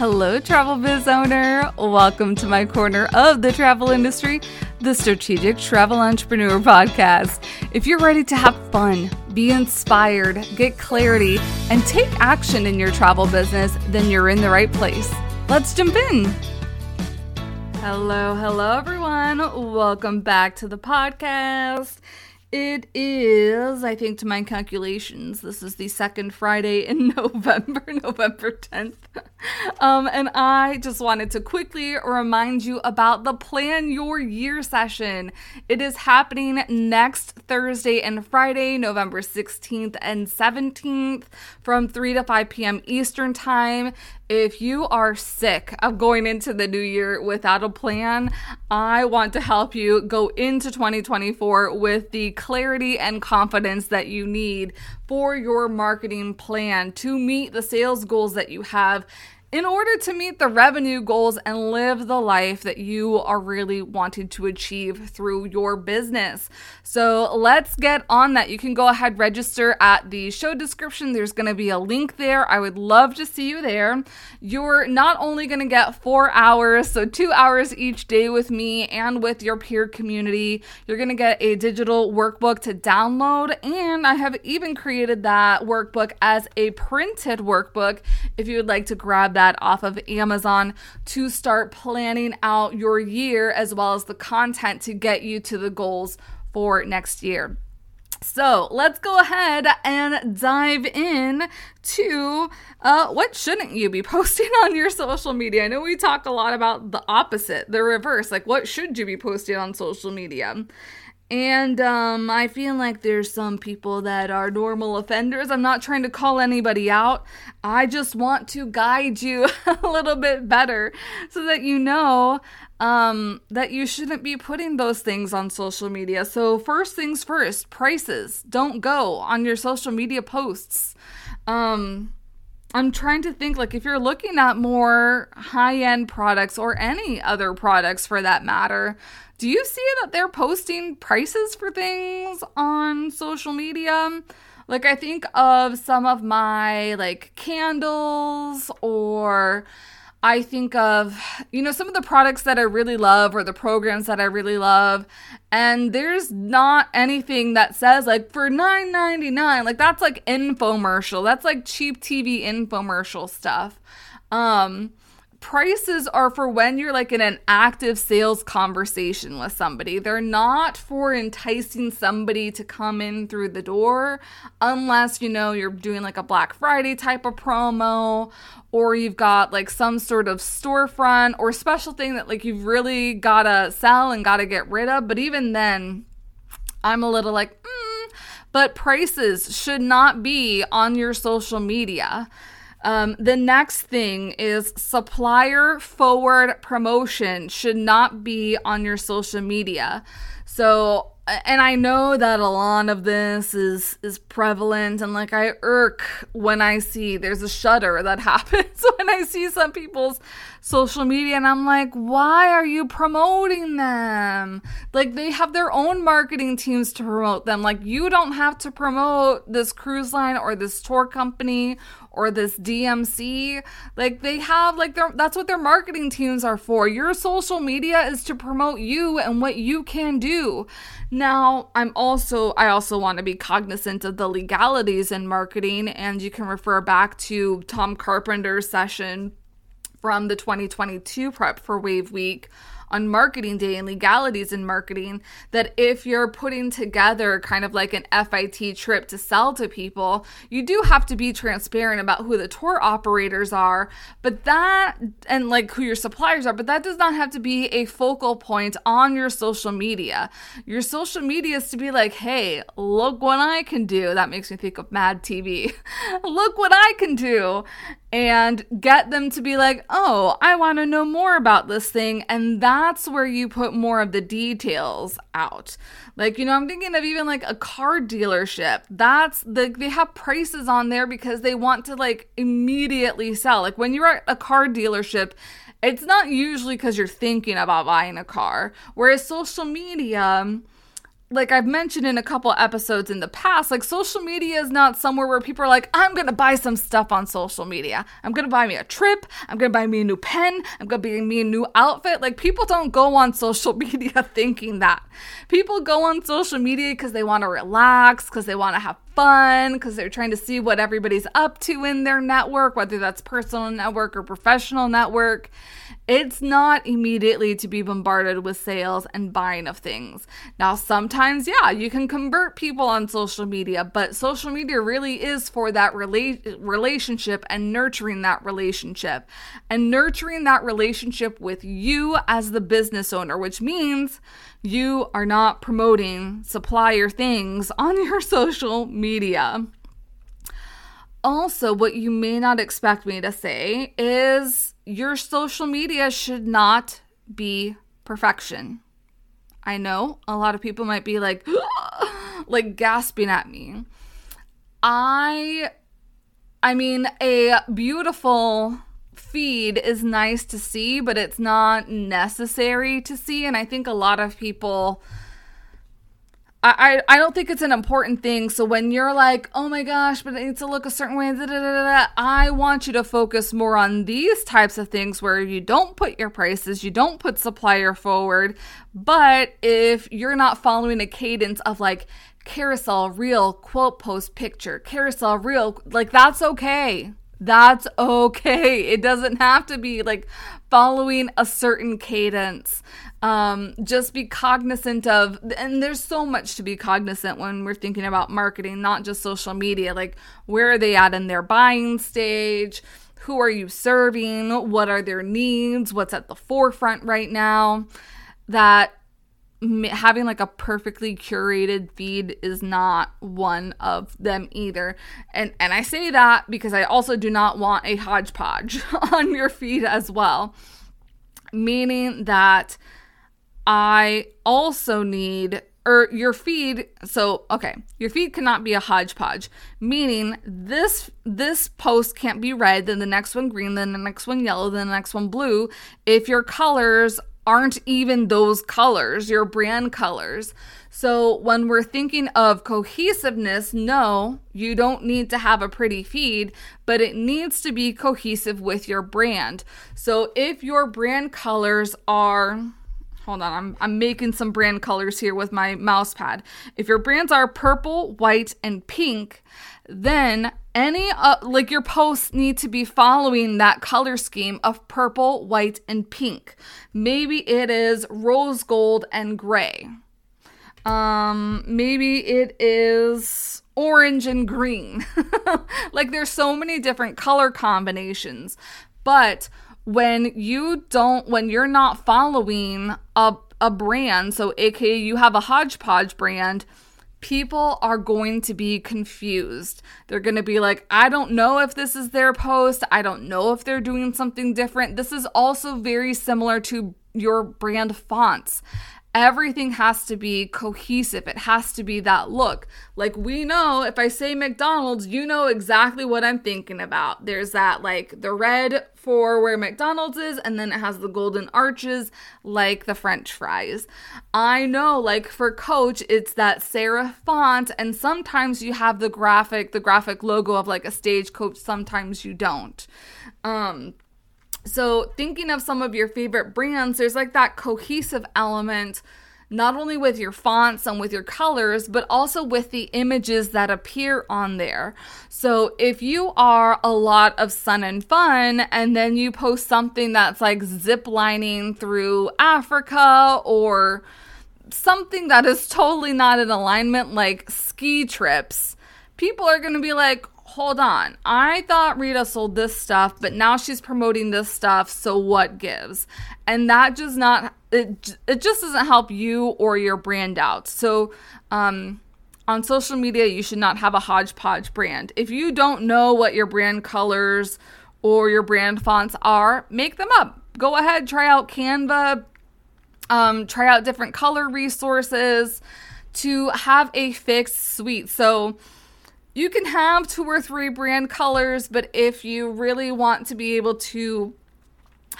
Hello, travel biz owner. Welcome to my corner of the travel industry, the Strategic Travel Entrepreneur Podcast. If you're ready to have fun, be inspired, get clarity, and take action in your travel business, then you're in the right place. Let's jump in. Hello, hello, everyone. Welcome back to the podcast. It is, I think, to my calculations, this is the second Friday in November, November 10th. Um, and I just wanted to quickly remind you about the Plan Your Year session. It is happening next Thursday and Friday, November 16th and 17th from 3 to 5 p.m. Eastern Time if you are sick of going into the new year without a plan, I want to help you go into 2024 with the clarity and confidence that you need for your marketing plan to meet the sales goals that you have in order to meet the revenue goals and live the life that you are really wanting to achieve through your business. So let's get on that. You can go ahead register at the show description. There's going to be a link there. I would love to see you there. You're not only going to get 4 hours, so 2 hours each day with me and with your peer community. You're going to get a digital workbook to download and I have even created that workbook as a printed workbook if you would like to grab that that off of Amazon to start planning out your year as well as the content to get you to the goals for next year. So let's go ahead and dive in to uh, what shouldn't you be posting on your social media? I know we talk a lot about the opposite, the reverse. Like, what should you be posting on social media? And um, I feel like there's some people that are normal offenders. I'm not trying to call anybody out. I just want to guide you a little bit better so that you know um, that you shouldn't be putting those things on social media. So, first things first prices don't go on your social media posts. Um, I'm trying to think like if you're looking at more high end products or any other products for that matter, do you see that they're posting prices for things on social media? Like I think of some of my like candles or I think of, you know, some of the products that I really love or the programs that I really love. And there's not anything that says like for $9.99. Like that's like infomercial. That's like cheap TV infomercial stuff. Um, prices are for when you're like in an active sales conversation with somebody. They're not for enticing somebody to come in through the door unless you know you're doing like a Black Friday type of promo or you've got like some sort of storefront or special thing that like you've really got to sell and got to get rid of. But even then, I'm a little like, mm, but prices should not be on your social media. Um, the next thing is supplier forward promotion should not be on your social media. So, and I know that a lot of this is is prevalent, and like I irk when I see there's a shudder that happens when I see some people's social media, and I'm like, why are you promoting them? Like they have their own marketing teams to promote them. Like you don't have to promote this cruise line or this tour company or this DMC. Like they have like their that's what their marketing teams are for. Your social media is to promote you and what you can do. Now, I'm also I also want to be cognizant of the legalities in marketing and you can refer back to Tom Carpenter's session from the 2022 prep for Wave Week on marketing day and legalities in marketing that if you're putting together kind of like an FIT trip to sell to people, you do have to be transparent about who the tour operators are, but that and like who your suppliers are, but that does not have to be a focal point on your social media. Your social media is to be like, hey, look what I can do. That makes me think of Mad TV. look what I can do and get them to be like, oh, I want to know more about this thing. And that's where you put more of the details out. Like, you know, I'm thinking of even like a car dealership. That's the, they have prices on there because they want to like immediately sell. Like, when you're at a car dealership, it's not usually because you're thinking about buying a car. Whereas social media, like I've mentioned in a couple episodes in the past, like social media is not somewhere where people are like, I'm gonna buy some stuff on social media. I'm gonna buy me a trip. I'm gonna buy me a new pen. I'm gonna buy me a new outfit. Like people don't go on social media thinking that. People go on social media because they want to relax, because they want to have fun, because they're trying to see what everybody's up to in their network, whether that's personal network or professional network. It's not immediately to be bombarded with sales and buying of things. Now, sometimes, yeah, you can convert people on social media, but social media really is for that rela- relationship and nurturing that relationship and nurturing that relationship with you as the business owner, which means you are not promoting supplier things on your social media. Also, what you may not expect me to say is your social media should not be perfection. I know a lot of people might be like like gasping at me. I I mean a beautiful feed is nice to see, but it's not necessary to see and I think a lot of people I, I don't think it's an important thing. So when you're like, oh my gosh, but it needs to look a certain way, da, da, da, I want you to focus more on these types of things where you don't put your prices, you don't put supplier forward. But if you're not following a cadence of like carousel, reel, quote post picture, carousel, reel, like that's okay. That's okay. It doesn't have to be like following a certain cadence. Um, just be cognizant of and there's so much to be cognizant when we're thinking about marketing not just social media. Like where are they at in their buying stage? Who are you serving? What are their needs? What's at the forefront right now? That having like a perfectly curated feed is not one of them either. And and i say that because i also do not want a hodgepodge on your feed as well. Meaning that I also need or your feed so okay your feed cannot be a hodgepodge. Meaning this this post can't be red then the next one green then the next one yellow then the next one blue. If your colors aren't even those colors your brand colors. So when we're thinking of cohesiveness no you don't need to have a pretty feed but it needs to be cohesive with your brand. So if your brand colors are hold on, I'm, I'm making some brand colors here with my mouse pad. If your brands are purple, white, and pink, then any uh, like your posts need to be following that color scheme of purple, white, and pink. Maybe it is rose gold and gray. Um, maybe it is orange and green. like there's so many different color combinations, but when you don't when you're not following a a brand, so aka you have a hodgepodge brand, people are going to be confused. They're going to be like, I don't know if this is their post. I don't know if they're doing something different. This is also very similar to your brand fonts everything has to be cohesive. It has to be that look. Like we know if I say McDonald's, you know exactly what I'm thinking about. There's that like the red for where McDonald's is, and then it has the golden arches like the French fries. I know, like for Coach, it's that serif font, and sometimes you have the graphic, the graphic logo of like a stagecoach, sometimes you don't. Um, so, thinking of some of your favorite brands, there's like that cohesive element, not only with your fonts and with your colors, but also with the images that appear on there. So, if you are a lot of sun and fun, and then you post something that's like zip lining through Africa or something that is totally not in alignment, like ski trips, people are going to be like, hold on. I thought Rita sold this stuff, but now she's promoting this stuff. So what gives? And that does not it it just doesn't help you or your brand out. So um on social media, you should not have a hodgepodge brand. If you don't know what your brand colors or your brand fonts are, make them up. Go ahead, try out Canva, um, try out different color resources to have a fixed suite. So you can have two or three brand colors, but if you really want to be able to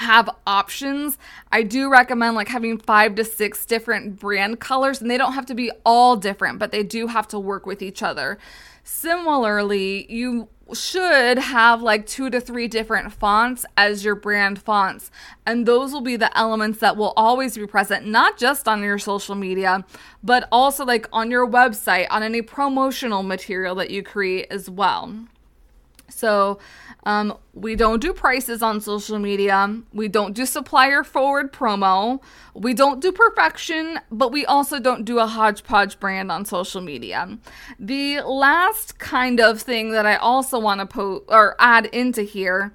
have options, I do recommend like having five to six different brand colors, and they don't have to be all different, but they do have to work with each other. Similarly, you should have like two to three different fonts as your brand fonts. And those will be the elements that will always be present, not just on your social media, but also like on your website, on any promotional material that you create as well. So, um, we don't do prices on social media. We don't do supplier forward promo. We don't do perfection, but we also don't do a hodgepodge brand on social media. The last kind of thing that I also want to put or add into here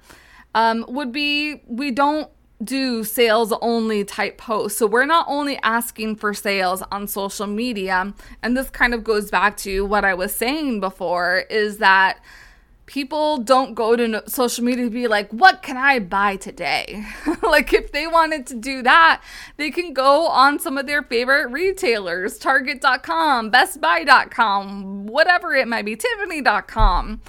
um, would be we don't do sales only type posts. So we're not only asking for sales on social media, and this kind of goes back to what I was saying before is that people don't go to social media to be like, what can I buy today? like, if they wanted to do that, they can go on some of their favorite retailers, Target.com, BestBuy.com, whatever it might be, Tiffany.com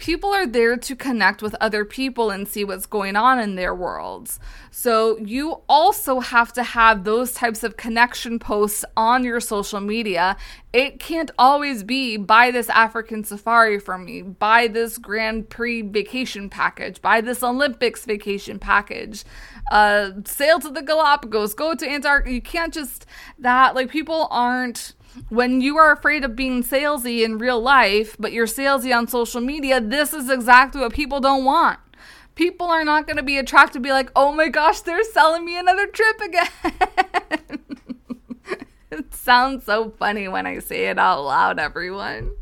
people are there to connect with other people and see what's going on in their worlds. So you also have to have those types of connection posts on your social media. It can't always be buy this African safari from me, buy this Grand Prix vacation package, buy this Olympics vacation package, uh, sail to the Galapagos, go to Antarctica. You can't just that like people aren't when you are afraid of being salesy in real life, but you're salesy on social media, this is exactly what people don't want. People are not going to be attracted to be like, oh my gosh, they're selling me another trip again. it sounds so funny when I say it out loud, everyone.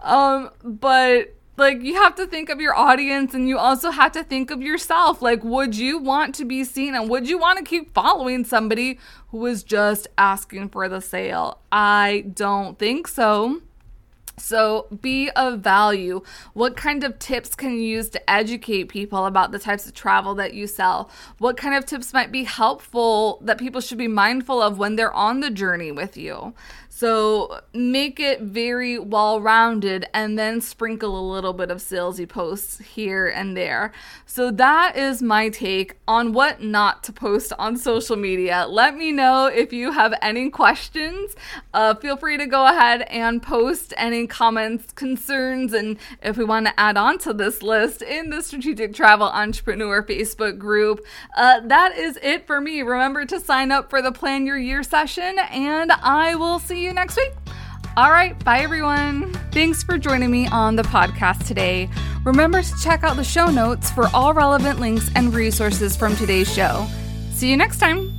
Um, but like you have to think of your audience and you also have to think of yourself like would you want to be seen and would you want to keep following somebody who is just asking for the sale i don't think so so, be of value. What kind of tips can you use to educate people about the types of travel that you sell? What kind of tips might be helpful that people should be mindful of when they're on the journey with you? So make it very well rounded and then sprinkle a little bit of salesy posts here and there. So that is my take on what not to post on social media. Let me know if you have any questions. Uh, feel free to go ahead and post any comments, concerns, and if we want to add on to this list in the Strategic Travel Entrepreneur Facebook group. Uh, that is it for me. Remember to sign up for the Plan Your Year session, and I will see you you next week. All right, bye everyone. Thanks for joining me on the podcast today. Remember to check out the show notes for all relevant links and resources from today's show. See you next time.